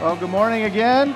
Well, good morning again.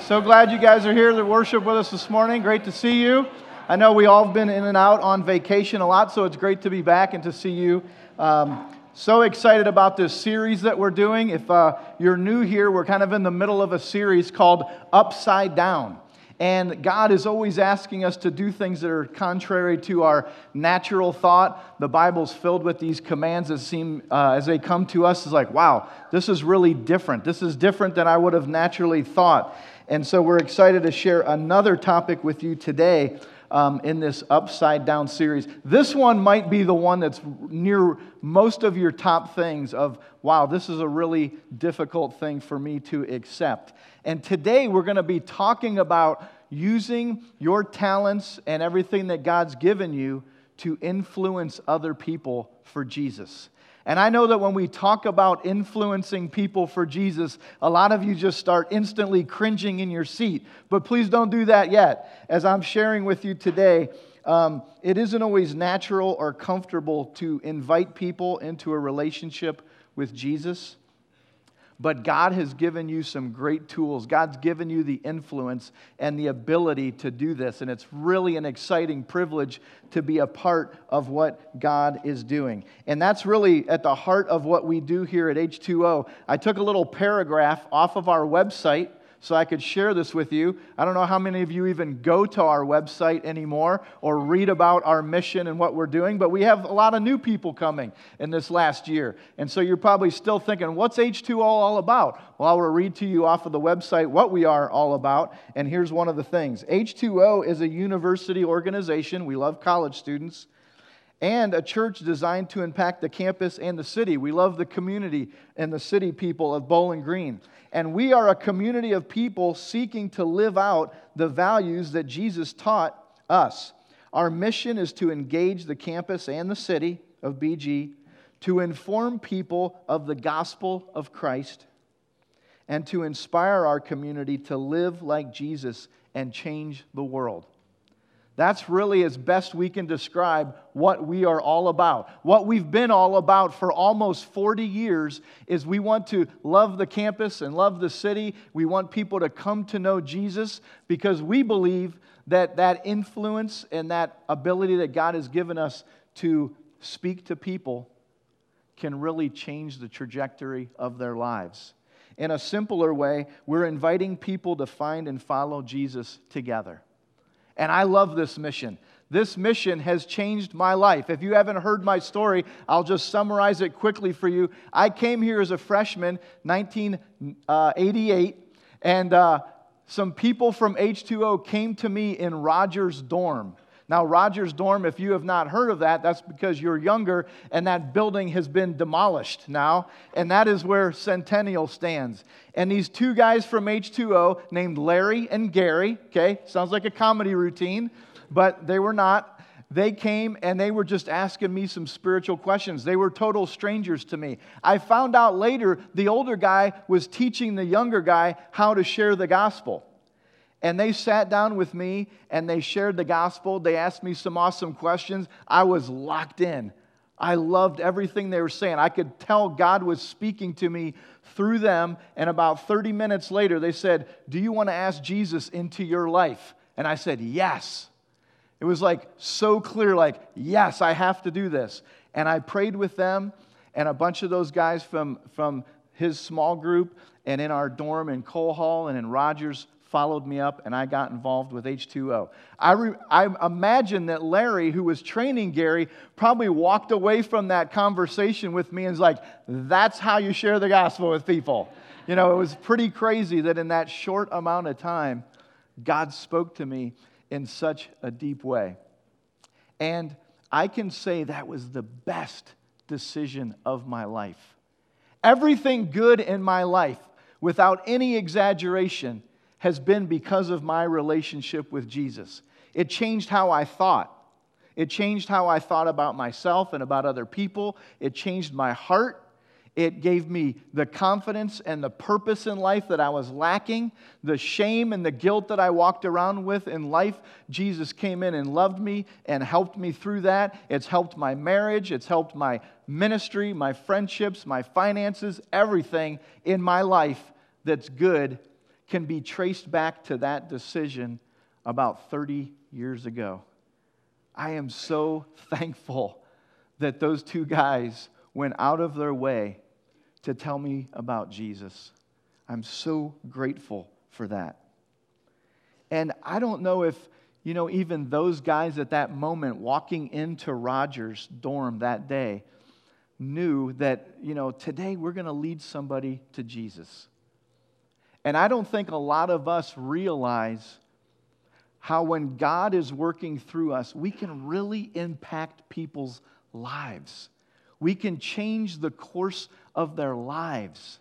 So glad you guys are here to worship with us this morning. Great to see you. I know we all have been in and out on vacation a lot, so it's great to be back and to see you. Um, so excited about this series that we're doing. If uh, you're new here, we're kind of in the middle of a series called Upside Down. And God is always asking us to do things that are contrary to our natural thought. The Bible's filled with these commands that seem, uh, as they come to us, is like, wow, this is really different. This is different than I would have naturally thought. And so we're excited to share another topic with you today um, in this upside down series. This one might be the one that's near most of your top things of, wow, this is a really difficult thing for me to accept. And today we're going to be talking about using your talents and everything that God's given you to influence other people for Jesus. And I know that when we talk about influencing people for Jesus, a lot of you just start instantly cringing in your seat. But please don't do that yet. As I'm sharing with you today, um, it isn't always natural or comfortable to invite people into a relationship with Jesus. But God has given you some great tools. God's given you the influence and the ability to do this. And it's really an exciting privilege to be a part of what God is doing. And that's really at the heart of what we do here at H2O. I took a little paragraph off of our website so I could share this with you. I don't know how many of you even go to our website anymore or read about our mission and what we're doing, but we have a lot of new people coming in this last year. And so you're probably still thinking, what's H2O all about? Well, I will read to you off of the website what we are all about. And here's one of the things H2O is a university organization. We love college students and a church designed to impact the campus and the city. We love the community and the city people of Bowling Green. And we are a community of people seeking to live out the values that Jesus taught us. Our mission is to engage the campus and the city of BG, to inform people of the gospel of Christ, and to inspire our community to live like Jesus and change the world. That's really as best we can describe what we are all about. What we've been all about for almost 40 years is we want to love the campus and love the city. We want people to come to know Jesus because we believe that that influence and that ability that God has given us to speak to people can really change the trajectory of their lives. In a simpler way, we're inviting people to find and follow Jesus together. And I love this mission. This mission has changed my life. If you haven't heard my story, I'll just summarize it quickly for you. I came here as a freshman, 1988, and uh, some people from H2O came to me in Rodgers Dorm. Now, Rodgers Dorm, if you have not heard of that, that's because you're younger and that building has been demolished now. And that is where Centennial stands. And these two guys from H2O named Larry and Gary, okay, sounds like a comedy routine, but they were not. They came and they were just asking me some spiritual questions. They were total strangers to me. I found out later the older guy was teaching the younger guy how to share the gospel. And they sat down with me and they shared the gospel. They asked me some awesome questions. I was locked in. I loved everything they were saying. I could tell God was speaking to me through them. And about 30 minutes later, they said, Do you want to ask Jesus into your life? And I said, Yes. It was like so clear, like, Yes, I have to do this. And I prayed with them and a bunch of those guys from, from his small group and in our dorm in Kohl Hall and in Rodgers followed me up and I got involved with H2O. I, re, I imagine that Larry, who was training Gary, probably walked away from that conversation with me and was like, that's how you share the gospel with people. You know, it was pretty crazy that in that short amount of time, God spoke to me in such a deep way. And I can say that was the best decision of my life. Everything good in my life, without any exaggeration, has been because of my relationship with Jesus. It changed how I thought. It changed how I thought about myself and about other people. It changed my heart. It gave me the confidence and the purpose in life that I was lacking, the shame and the guilt that I walked around with in life. Jesus came in and loved me and helped me through that. It's helped my marriage, it's helped my ministry, my friendships, my finances, everything in my life that's good can be traced back to that decision about 30 years ago. I am so thankful that those two guys went out of their way to tell me about Jesus. I'm so grateful for that. And I don't know if, you know, even those guys at that moment walking into Rodgers' dorm that day knew that, you know, today we're going to lead somebody to Jesus. And I don't think a lot of us realize how when God is working through us, we can really impact people's lives. We can change the course of their lives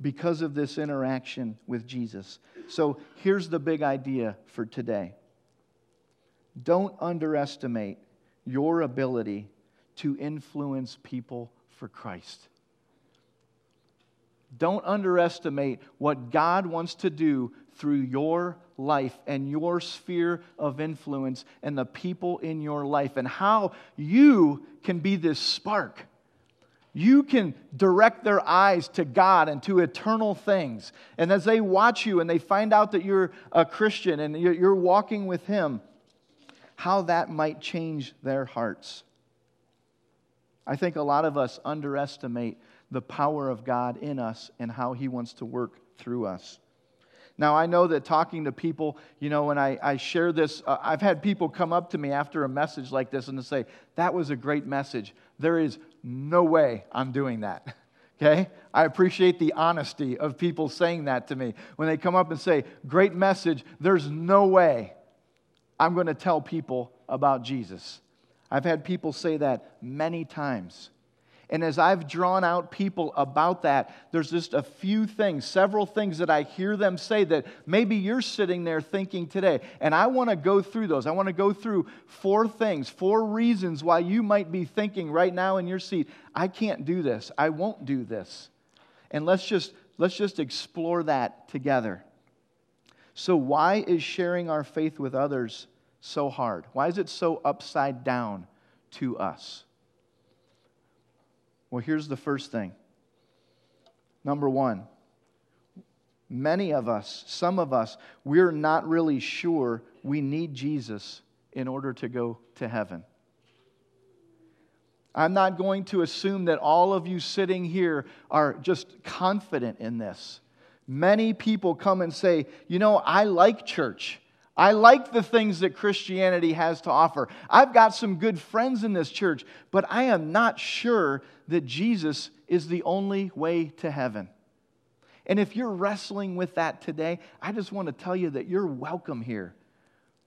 because of this interaction with Jesus. So here's the big idea for today don't underestimate your ability to influence people for Christ. Don't underestimate what God wants to do through your life and your sphere of influence and the people in your life, and how you can be this spark. You can direct their eyes to God and to eternal things. And as they watch you and they find out that you're a Christian and you're walking with Him, how that might change their hearts. I think a lot of us underestimate the power of God in us and how He wants to work through us. Now, I know that talking to people, you know, when I, I share this, uh, I've had people come up to me after a message like this and to say, That was a great message. There is no way I'm doing that. Okay? I appreciate the honesty of people saying that to me. When they come up and say, Great message, there's no way I'm going to tell people about Jesus. I've had people say that many times. And as I've drawn out people about that, there's just a few things, several things that I hear them say that maybe you're sitting there thinking today. And I want to go through those. I want to go through four things, four reasons why you might be thinking right now in your seat, I can't do this. I won't do this. And let's just let's just explore that together. So why is sharing our faith with others so hard? Why is it so upside down to us? Well, here's the first thing. Number one, many of us, some of us, we're not really sure we need Jesus in order to go to heaven. I'm not going to assume that all of you sitting here are just confident in this. Many people come and say, You know, I like church. I like the things that Christianity has to offer. I've got some good friends in this church, but I am not sure that Jesus is the only way to heaven. And if you're wrestling with that today, I just want to tell you that you're welcome here.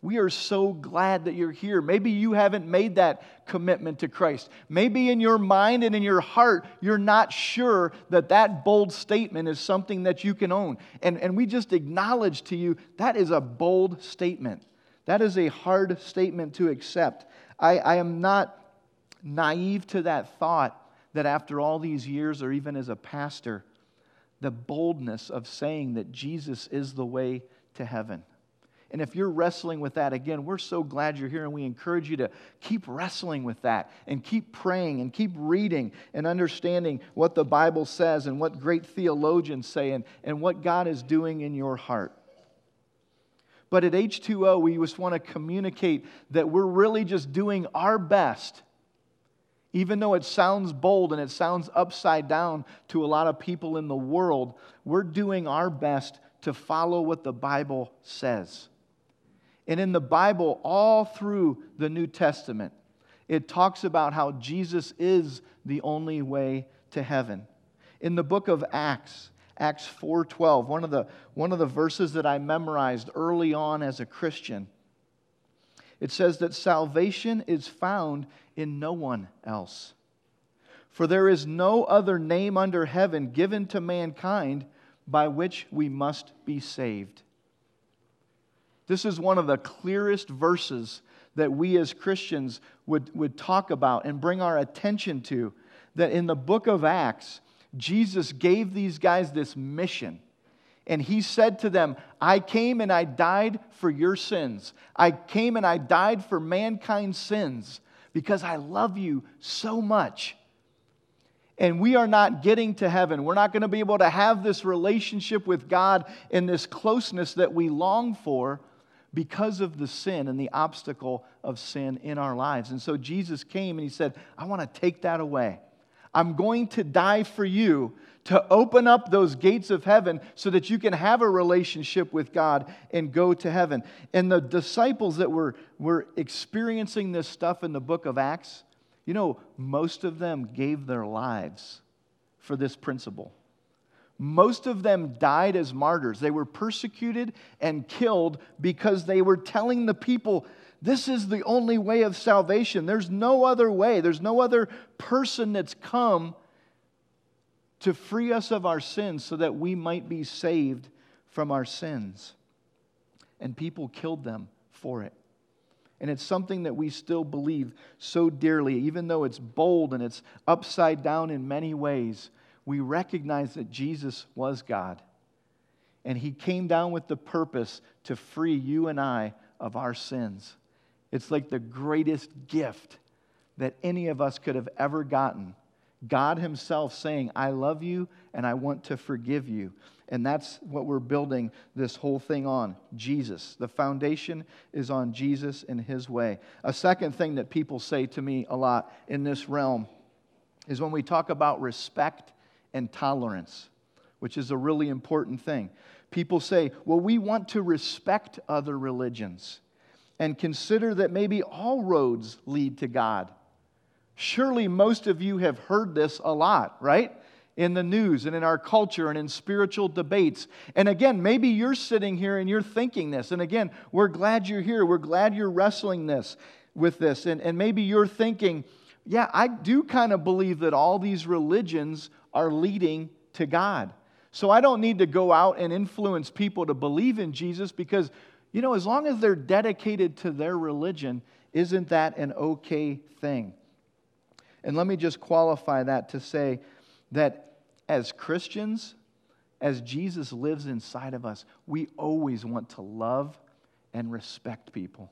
We are so glad that you're here. Maybe you haven't made that commitment to Christ. Maybe in your mind and in your heart, you're not sure that that bold statement is something that you can own. And, and we just acknowledge to you that is a bold statement. That is a hard statement to accept. I, I am not naive to that thought that after all these years, or even as a pastor, the boldness of saying that Jesus is the way to heaven. And if you're wrestling with that, again, we're so glad you're here and we encourage you to keep wrestling with that and keep praying and keep reading and understanding what the Bible says and what great theologians say and, and what God is doing in your heart. But at H2O, we just want to communicate that we're really just doing our best, even though it sounds bold and it sounds upside down to a lot of people in the world, we're doing our best to follow what the Bible says. And in the Bible, all through the New Testament, it talks about how Jesus is the only way to heaven. In the book of Acts, Acts 4:12, one of the one of the verses that I memorized early on as a Christian. It says that salvation is found in no one else. For there is no other name under heaven given to mankind by which we must be saved. This is one of the clearest verses that we as Christians would, would talk about and bring our attention to. That in the book of Acts, Jesus gave these guys this mission. And he said to them, I came and I died for your sins. I came and I died for mankind's sins because I love you so much. And we are not getting to heaven. We're not going to be able to have this relationship with God and this closeness that we long for because of the sin and the obstacle of sin in our lives. And so Jesus came and he said, I want to take that away. I'm going to die for you to open up those gates of heaven so that you can have a relationship with God and go to heaven. And the disciples that were, were experiencing this stuff in the book of Acts, you know, most of them gave their lives for this principle. Most of them died as martyrs. They were persecuted and killed because they were telling the people, this is the only way of salvation. There's no other way. There's no other person that's come to free us of our sins so that we might be saved from our sins. And people killed them for it. And it's something that we still believe so dearly, even though it's bold and it's upside down in many ways. We recognize that Jesus was God. And he came down with the purpose to free you and I of our sins. It's like the greatest gift that any of us could have ever gotten. God Himself saying, I love you and I want to forgive you. And that's what we're building this whole thing on Jesus. The foundation is on Jesus and His way. A second thing that people say to me a lot in this realm is when we talk about respect and tolerance, which is a really important thing. People say, well, we want to respect other religions and consider that maybe all roads lead to God. Surely most of you have heard this a lot, right? In the news and in our culture and in spiritual debates. And again, maybe you're sitting here and you're thinking this. And again, we're glad you're here. We're glad you're wrestling this with this. And, and maybe you're thinking, yeah, I do kind of believe that all these religions are leading to God. So I don't need to go out and influence people to believe in Jesus because you know, as long as they're dedicated to their religion, isn't that an okay thing? And let me just qualify that to say that as Christians, as Jesus lives inside of us, we always want to love and respect people.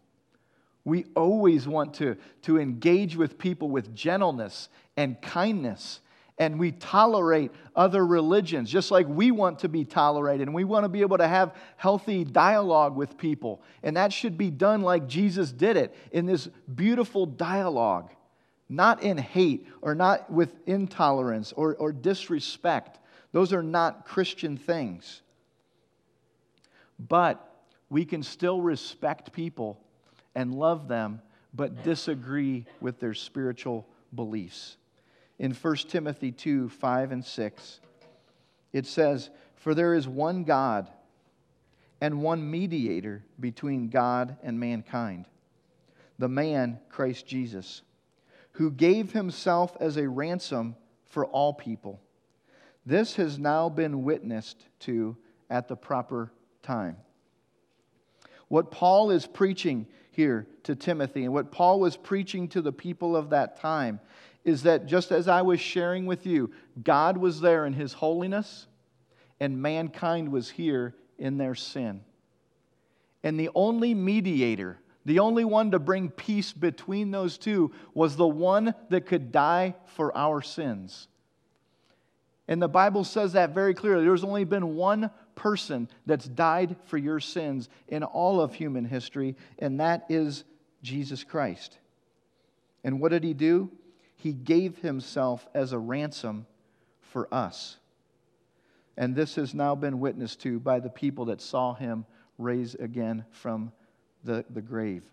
We always want to, to engage with people with gentleness and kindness and we tolerate other religions, just like we want to be tolerated. And we want to be able to have healthy dialogue with people. And that should be done like Jesus did it in this beautiful dialogue, not in hate or not with intolerance or, or disrespect. Those are not Christian things. But we can still respect people and love them, but disagree with their spiritual beliefs in 1 Timothy 2 5 and 6. It says, For there is one God and one mediator between God and mankind, the man, Christ Jesus, who gave himself as a ransom for all people. This has now been witnessed to at the proper time. What Paul is preaching here to Timothy and what Paul was preaching to the people of that time is that just as I was sharing with you, God was there in his holiness, and mankind was here in their sin. And the only mediator, the only one to bring peace between those two, was the one that could die for our sins. And the Bible says that very clearly. There's only been one person that's died for your sins in all of human history, and that is Jesus Christ. And what did he do? He gave himself as a ransom for us. And this has now been witnessed to by the people that saw him raise again from the, the grave.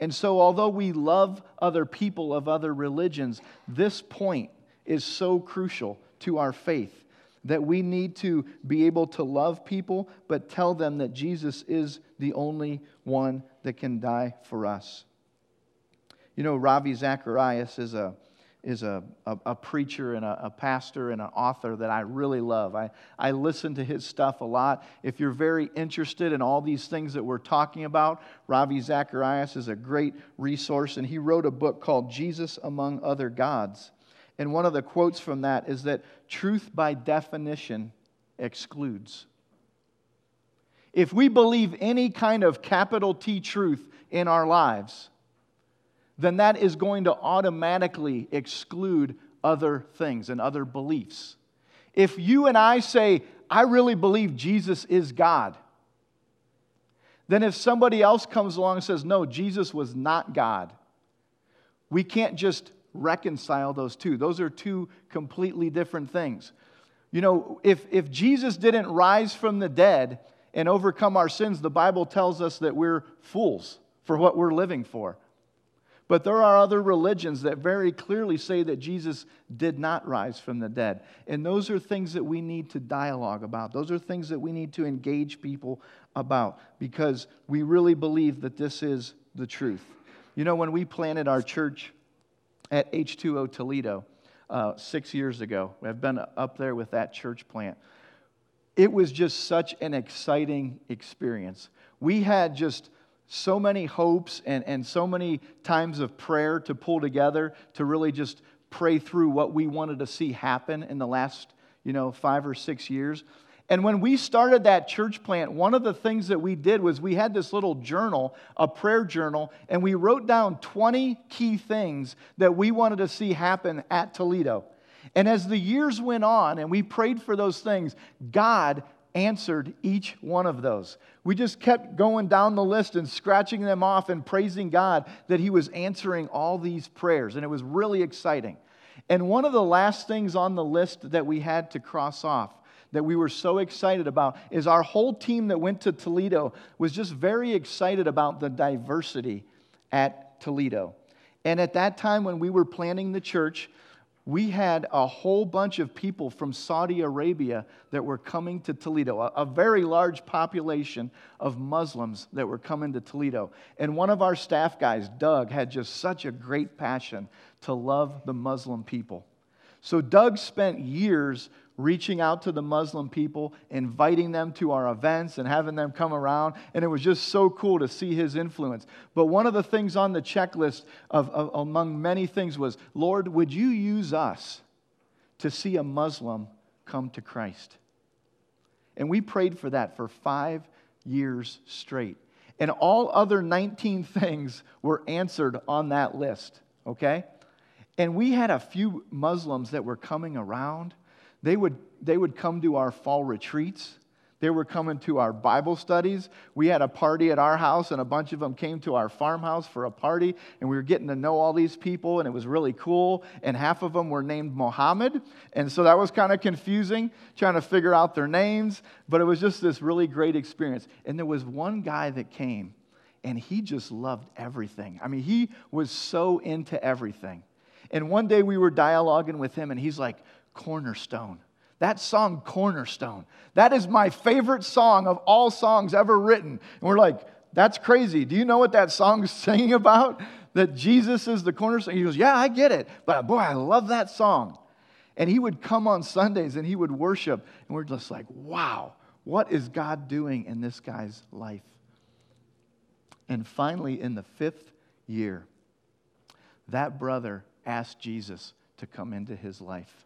And so, although we love other people of other religions, this point is so crucial to our faith that we need to be able to love people, but tell them that Jesus is the only one that can die for us. You know, Ravi Zacharias is a is a, a, a preacher and a, a, pastor and an author that I really love. I, I listen to his stuff a lot. If you're very interested in all these things that we're talking about, Ravi Zacharias is a great resource, and he wrote a book called Jesus Among Other Gods. And one of the quotes from that is that truth by definition excludes. If we believe any kind of capital T truth in our lives, then that is going to automatically exclude other things and other beliefs. If you and I say, I really believe Jesus is God, then if somebody else comes along and says, no, Jesus was not God, we can't just reconcile those two. Those are two completely different things. You know, if, if Jesus didn't rise from the dead and overcome our sins, the Bible tells us that we're fools for what we're living for. But there are other religions that very clearly say that Jesus did not rise from the dead. And those are things that we need to dialogue about. Those are things that we need to engage people about because we really believe that this is the truth. You know, when we planted our church at H2O Toledo uh, six years ago, I've been up there with that church plant. It was just such an exciting experience. We had just so many hopes and, and so many times of prayer to pull together to really just pray through what we wanted to see happen in the last, you know, five or six years. And when we started that church plant, one of the things that we did was we had this little journal, a prayer journal, and we wrote down 20 key things that we wanted to see happen at Toledo. And as the years went on and we prayed for those things, God answered each one of those. We just kept going down the list and scratching them off and praising God that He was answering all these prayers. And it was really exciting. And one of the last things on the list that we had to cross off that we were so excited about is our whole team that went to Toledo was just very excited about the diversity at Toledo. And at that time, when we were planning the church, we had a whole bunch of people from Saudi Arabia that were coming to Toledo, a, a, very large population of Muslims that were coming to Toledo. And one of our staff guys, Doug, had just such a great passion to love the Muslim people. So Doug spent years reaching out to the Muslim people, inviting them to our events and having them come around. And it was just so cool to see his influence. But one of the things on the checklist, of, of, among many things, was Lord, would you use us to see a Muslim come to Christ? And we prayed for that for five years straight. And all other 19 things were answered on that list, okay? And we had a few Muslims that were coming around they would, they would come to our fall retreats. They were coming to our Bible studies. We had a party at our house, and a bunch of them came to our farmhouse for a party, and we were getting to know all these people, and it was really cool. And half of them were named Mohammed, and so that was kind of confusing, trying to figure out their names, but it was just this really great experience. And there was one guy that came, and he just loved everything. I mean, he was so into everything. And one day we were dialoguing with him, and he's like, Cornerstone. That song, Cornerstone, that is my favorite song of all songs ever written. And we're like, that's crazy. Do you know what that song's singing about? That Jesus is the cornerstone. He goes, Yeah, I get it. But boy, I love that song. And he would come on Sundays and he would worship. And we're just like, wow, what is God doing in this guy's life? And finally, in the fifth year, that brother asked Jesus to come into his life.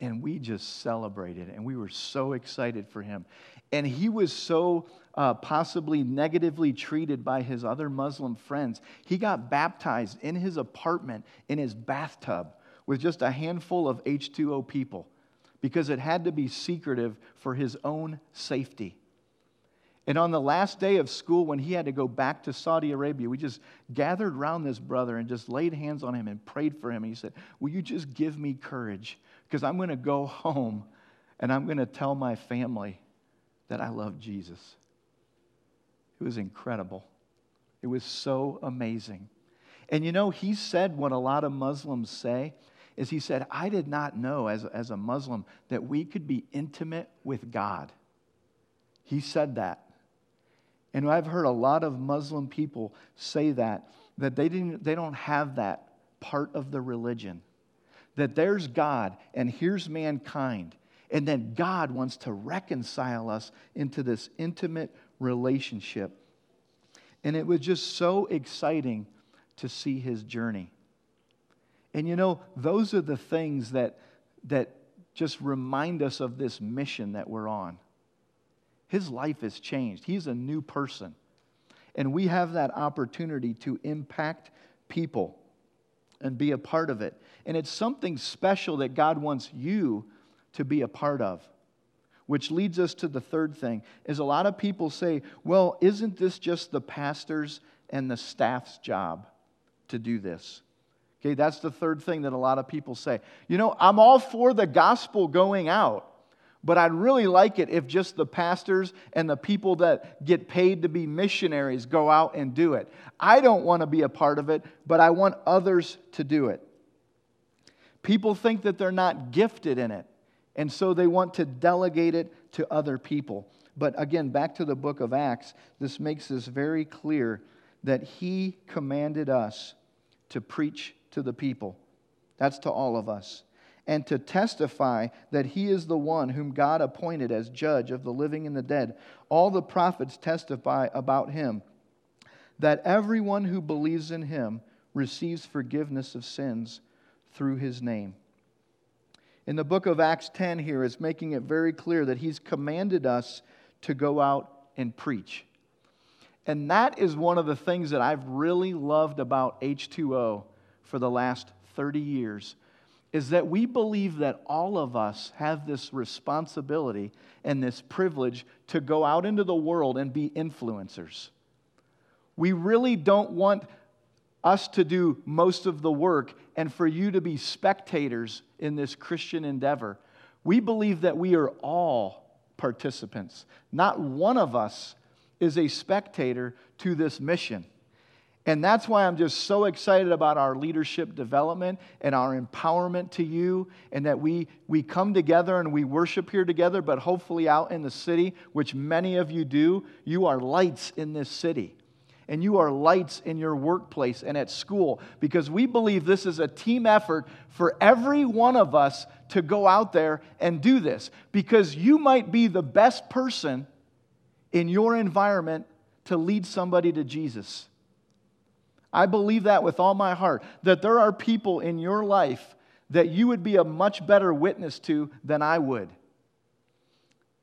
And we just celebrated and we were so excited for him. And he was so uh, possibly negatively treated by his other Muslim friends. He got baptized in his apartment in his bathtub with just a handful of H2O people because it had to be secretive for his own safety. And on the last day of school, when he had to go back to Saudi Arabia, we just gathered around this brother and just laid hands on him and prayed for him. And he said, Will you just give me courage? Because I'm going to go home and I'm going to tell my family that I love Jesus. It was incredible. It was so amazing. And you know, he said what a lot of Muslims say is he said, I did not know as, as a Muslim that we could be intimate with God. He said that. And I've heard a lot of Muslim people say that, that they, didn't, they don't have that part of the religion. That there's God and here's mankind. And then God wants to reconcile us into this intimate relationship. And it was just so exciting to see his journey. And you know, those are the things that, that just remind us of this mission that we're on. His life has changed, he's a new person. And we have that opportunity to impact people and be a part of it. And it's something special that God wants you to be a part of. Which leads us to the third thing is a lot of people say, "Well, isn't this just the pastors and the staff's job to do this?" Okay, that's the third thing that a lot of people say. You know, I'm all for the gospel going out. But I'd really like it if just the pastors and the people that get paid to be missionaries go out and do it. I don't want to be a part of it, but I want others to do it. People think that they're not gifted in it, and so they want to delegate it to other people. But again, back to the book of Acts, this makes this very clear that he commanded us to preach to the people. That's to all of us and to testify that he is the one whom God appointed as judge of the living and the dead. All the prophets testify about him, that everyone who believes in him receives forgiveness of sins through his name. In the book of Acts 10 here is making it very clear that he's commanded us to go out and preach. And that is one of the things that I've really loved about H2O for the last 30 years is that we believe that all of us have this responsibility and this privilege to go out into the world and be influencers. We really don't want us to do most of the work and for you to be spectators in this Christian endeavor. We believe that we are all participants. Not one of us is a spectator to this mission. And that's why I'm just so excited about our leadership development and our empowerment to you, and that we, we come together and we worship here together, but hopefully out in the city, which many of you do. You are lights in this city, and you are lights in your workplace and at school, because we believe this is a team effort for every one of us to go out there and do this, because you might be the best person in your environment to lead somebody to Jesus. I believe that with all my heart, that there are people in your life that you would be a much better witness to than I would,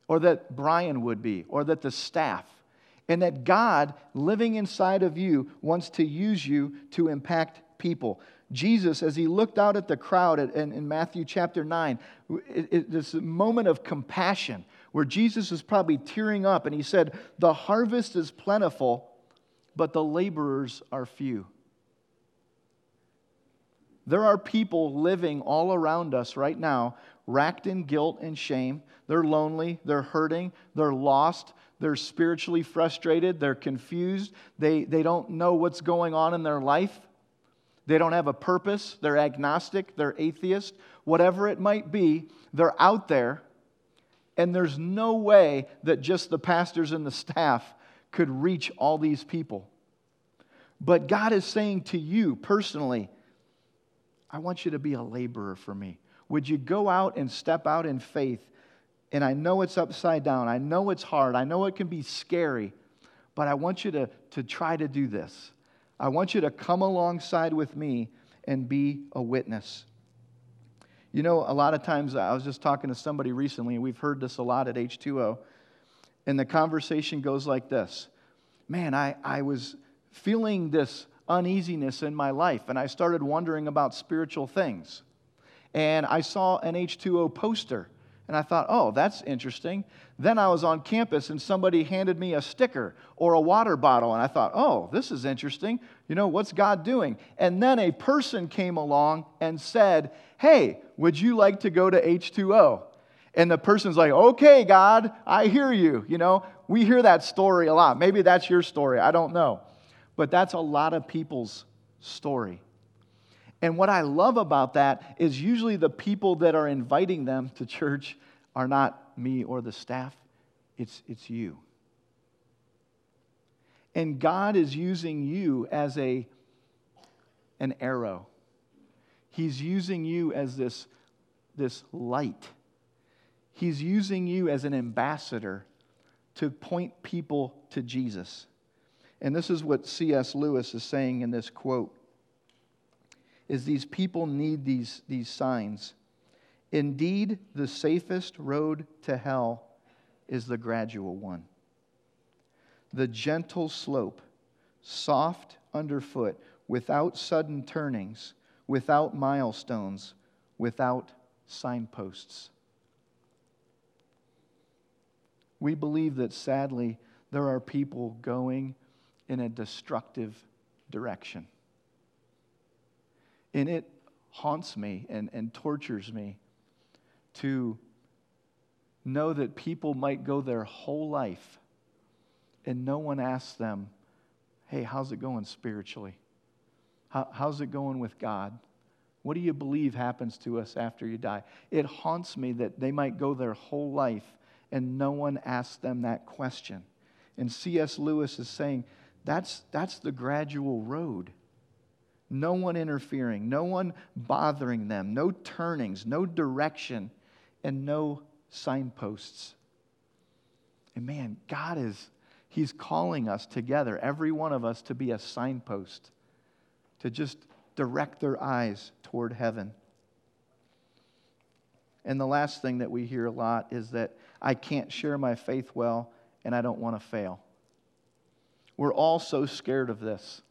or that Brian would be, or that the staff. And that God, living inside of you, wants to use you to impact people. Jesus, as he looked out at the crowd in, Matthew chapter 9, it, it, this moment of compassion where Jesus was probably tearing up and he said, The harvest is plentiful, but the laborers are few. There are people living all around us right now, racked in guilt and shame. They're lonely, they're hurting, they're lost, they're spiritually frustrated, they're confused, they, they don't know what's going on in their life. They don't have a purpose, they're agnostic, they're atheist, whatever it might be, they're out there. And there's no way that just the pastors and the staff could reach all these people. But God is saying to you personally, I want you to be a laborer for me. Would you go out and step out in faith? And I know it's upside down. I know it's hard. I know it can be scary. But I want you to, to try to do this. I want you to come alongside with me and be a witness. You know, a lot of times I was just talking to somebody recently, and we've heard this a lot at H2O. And the conversation goes like this Man, I, I was feeling this uneasiness in my life, and I started wondering about spiritual things. And I saw an H2O poster, and I thought, oh, that's interesting. Then I was on campus, and somebody handed me a sticker or a water bottle, and I thought, oh, this is interesting. You know, what's God doing? And then a person came along and said, hey, would you like to go to H2O? And the person's like, okay, God, I hear you. You know, we hear that story a lot. Maybe that's your story. I don't know. But that's a lot of people's story. And what I love about that is usually the people that are inviting them to church are not me or the staff, it's, it's you. And God is using you as a, an arrow. He's using you as this, this light He's using you as an ambassador to point people to Jesus. And this is what C.S. Lewis is saying in this quote. is these people need these, these signs. Indeed, the safest road to hell is the gradual one. The gentle slope, soft underfoot, without sudden turnings, without milestones, without signposts. We believe that sadly, there are people going in a destructive direction. And it haunts me and, and tortures me to know that people might go their whole life and no one asks them, hey, how's it going spiritually? How, how's it going with God? What do you believe happens to us after you die? It haunts me that they might go their whole life and no one asks them that question. And C.S. Lewis is saying that's, that's the gradual road. No one interfering, no one bothering them, no turnings, no direction, and no signposts. And man, God is, He's calling us together, every one of us, to be a signpost, to just direct their eyes toward heaven. And the last thing that we hear a lot is that I can't share my faith well and I don't want to fail. We're all so scared of this.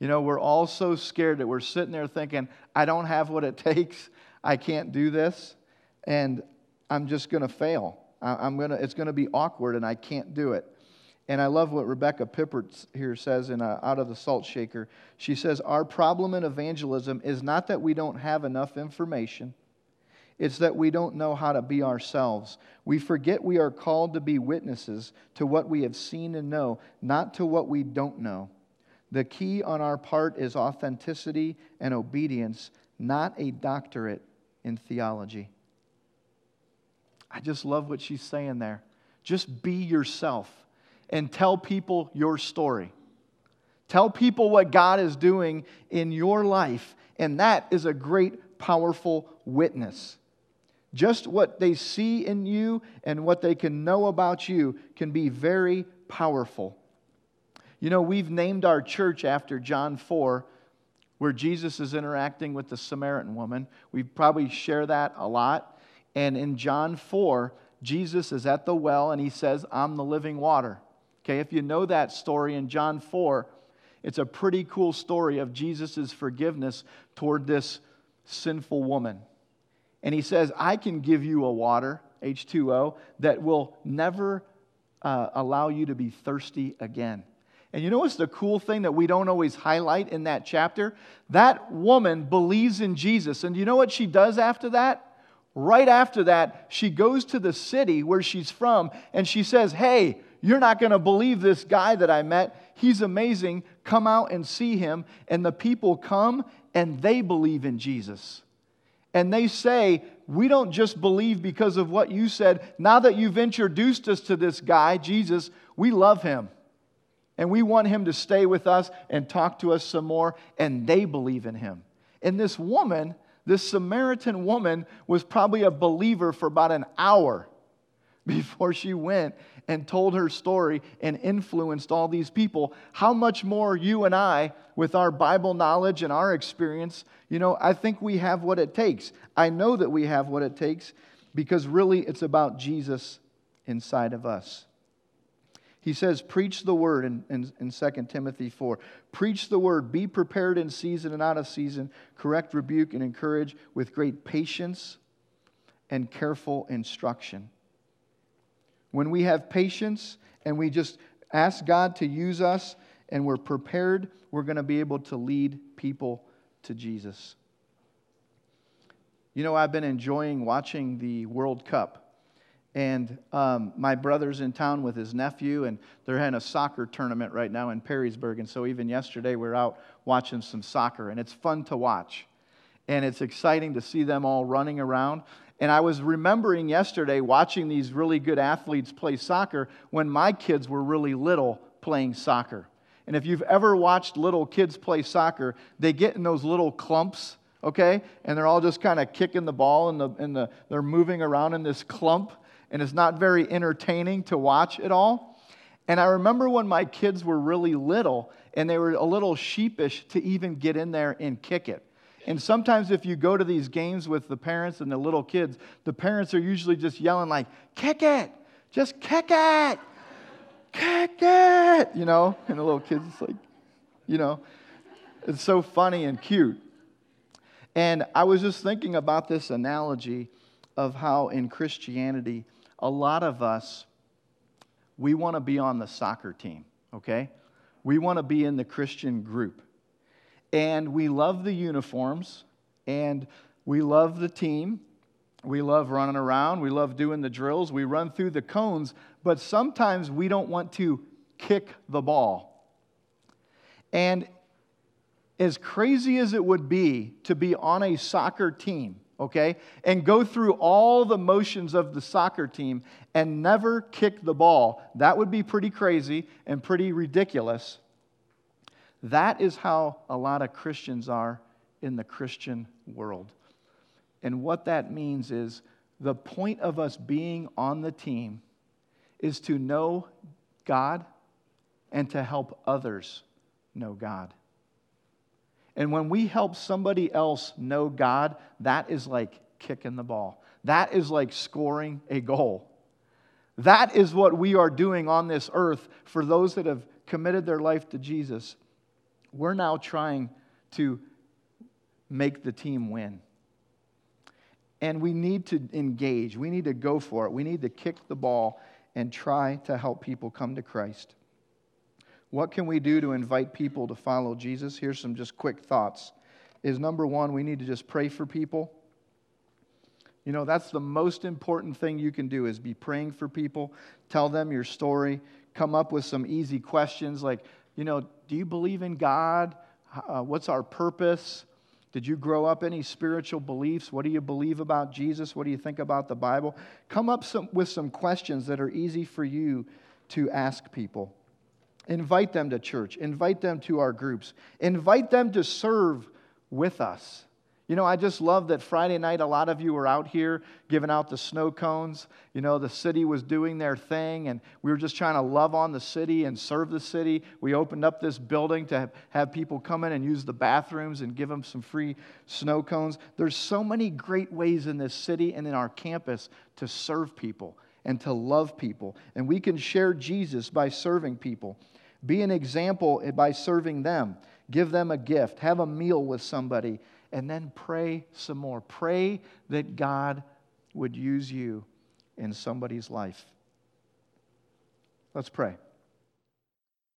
You know, we're all so scared that we're sitting there thinking, I don't have what it takes. I can't do this. And I'm just going to fail. I'm gonna, it's going to be awkward and I can't do it. And I love what Rebecca Pippert here says in uh, Out of the Salt Shaker. She says, Our problem in evangelism is not that we don't have enough information, it's that we don't know how to be ourselves. We forget we are called to be witnesses to what we have seen and know, not to what we don't know. The key on our part is authenticity and obedience, not a doctorate in theology. I just love what she's saying there. Just be yourself and tell people your story. Tell people what God is doing in your life, and that is a great, powerful witness. Just what they see in you and what they can know about you can be very powerful. You know, we've named our church after John 4, where Jesus is interacting with the Samaritan woman. We probably share that a lot. And in John 4, Jesus is at the well and he says, I'm the living water. Okay, if you know that story in John 4, it's a pretty cool story of Jesus' forgiveness toward this sinful woman. And he says, I can give you a water, H2O, that will never uh, allow you to be thirsty again. And you know what's the cool thing that we don't always highlight in that chapter? That woman believes in Jesus. And you know what she does after that? Right after that, she goes to the city where she's from and she says, Hey, you're not going to believe this guy that I met. He's amazing. Come out and see him. And the people come and they believe in Jesus. And they say, We don't just believe because of what you said. Now that you've introduced us to this guy, Jesus, we love him. And we want him to stay with us and talk to us some more. And they believe in him. And this woman, this Samaritan woman was probably a believer for about an hour before she went and told her story and influenced all these people. How much more you and I, with our Bible knowledge and our experience, you know, I think we have what it takes. I know that we have what it takes because really it's about Jesus inside of us. He says, Preach the word in, in, in 2 Timothy 4. Preach the word. Be prepared in season and out of season. Correct, rebuke, and encourage with great patience and careful instruction. When we have patience and we just ask God to use us and we're prepared, we're going to be able to lead people to Jesus. You know, I've been enjoying watching the World Cup. And um, my brother's in town with his nephew, and they're having a soccer tournament right now in Perrysburg. And so, even yesterday, we are out watching some soccer, and it's fun to watch. And it's exciting to see them all running around. And I was remembering yesterday watching these really good athletes play soccer when my kids were really little playing soccer. And if you've ever watched little kids play soccer, they get in those little clumps, okay? And they're all just kind of kicking the ball and, the, and the, they're moving around in this clump and it's not very entertaining to watch at all. And I remember when my kids were really little and they were a little sheepish to even get in there and kick it. And sometimes if you go to these games with the parents and the little kids, the parents are usually just yelling like, kick it, just kick it, kick it, you know? And the little kids, it's like, you know, it's so funny and cute. And I was just thinking about this analogy of how in Christianity, a lot of us, we want to be on the soccer team, okay? We want to be in the Christian group. And we love the uniforms, and we love the team. We love running around. We love doing the drills. We run through the cones, but sometimes we don't want to kick the ball. And as crazy as it would be to be on a soccer team, okay, and go through all the motions of the soccer team and never kick the ball, that would be pretty crazy and pretty ridiculous. That is how a lot of Christians are in the Christian world. And what that means is the point of us being on the team is to know God and to help others know God. And when we help somebody else know God, that is like kicking the ball. That is like scoring a goal. That is what we are doing on this earth for those that have committed their life to Jesus. We're now trying to make the team win. And we need to engage. We need to go for it. We need to kick the ball and try to help people come to Christ. What can we do to invite people to follow Jesus? Here's some just quick thoughts. Is number one, we need to just pray for people. You know, that's the most important thing you can do is be praying for people, tell them your story, come up with some easy questions like, you know, do you believe in God? Uh, what's our purpose? Did you grow up any spiritual beliefs? What do you believe about Jesus? What do you think about the Bible? Come up some, with some questions that are easy for you to ask people. Invite them to church. Invite them to our groups. Invite them to serve with us. You know, I just love that Friday night, a lot of you were out here giving out the snow cones. You know, the city was doing their thing, and we were just trying to love on the city and serve the city. We opened up this building to have people come in and use the bathrooms and give them some free snow cones. There's so many great ways in this city and in our campus to serve people and to love people. And we can share Jesus by serving people. Be an example by serving them. Give them a gift. Have a meal with somebody. And then pray some more. Pray that God would use you in somebody's life. Let's pray.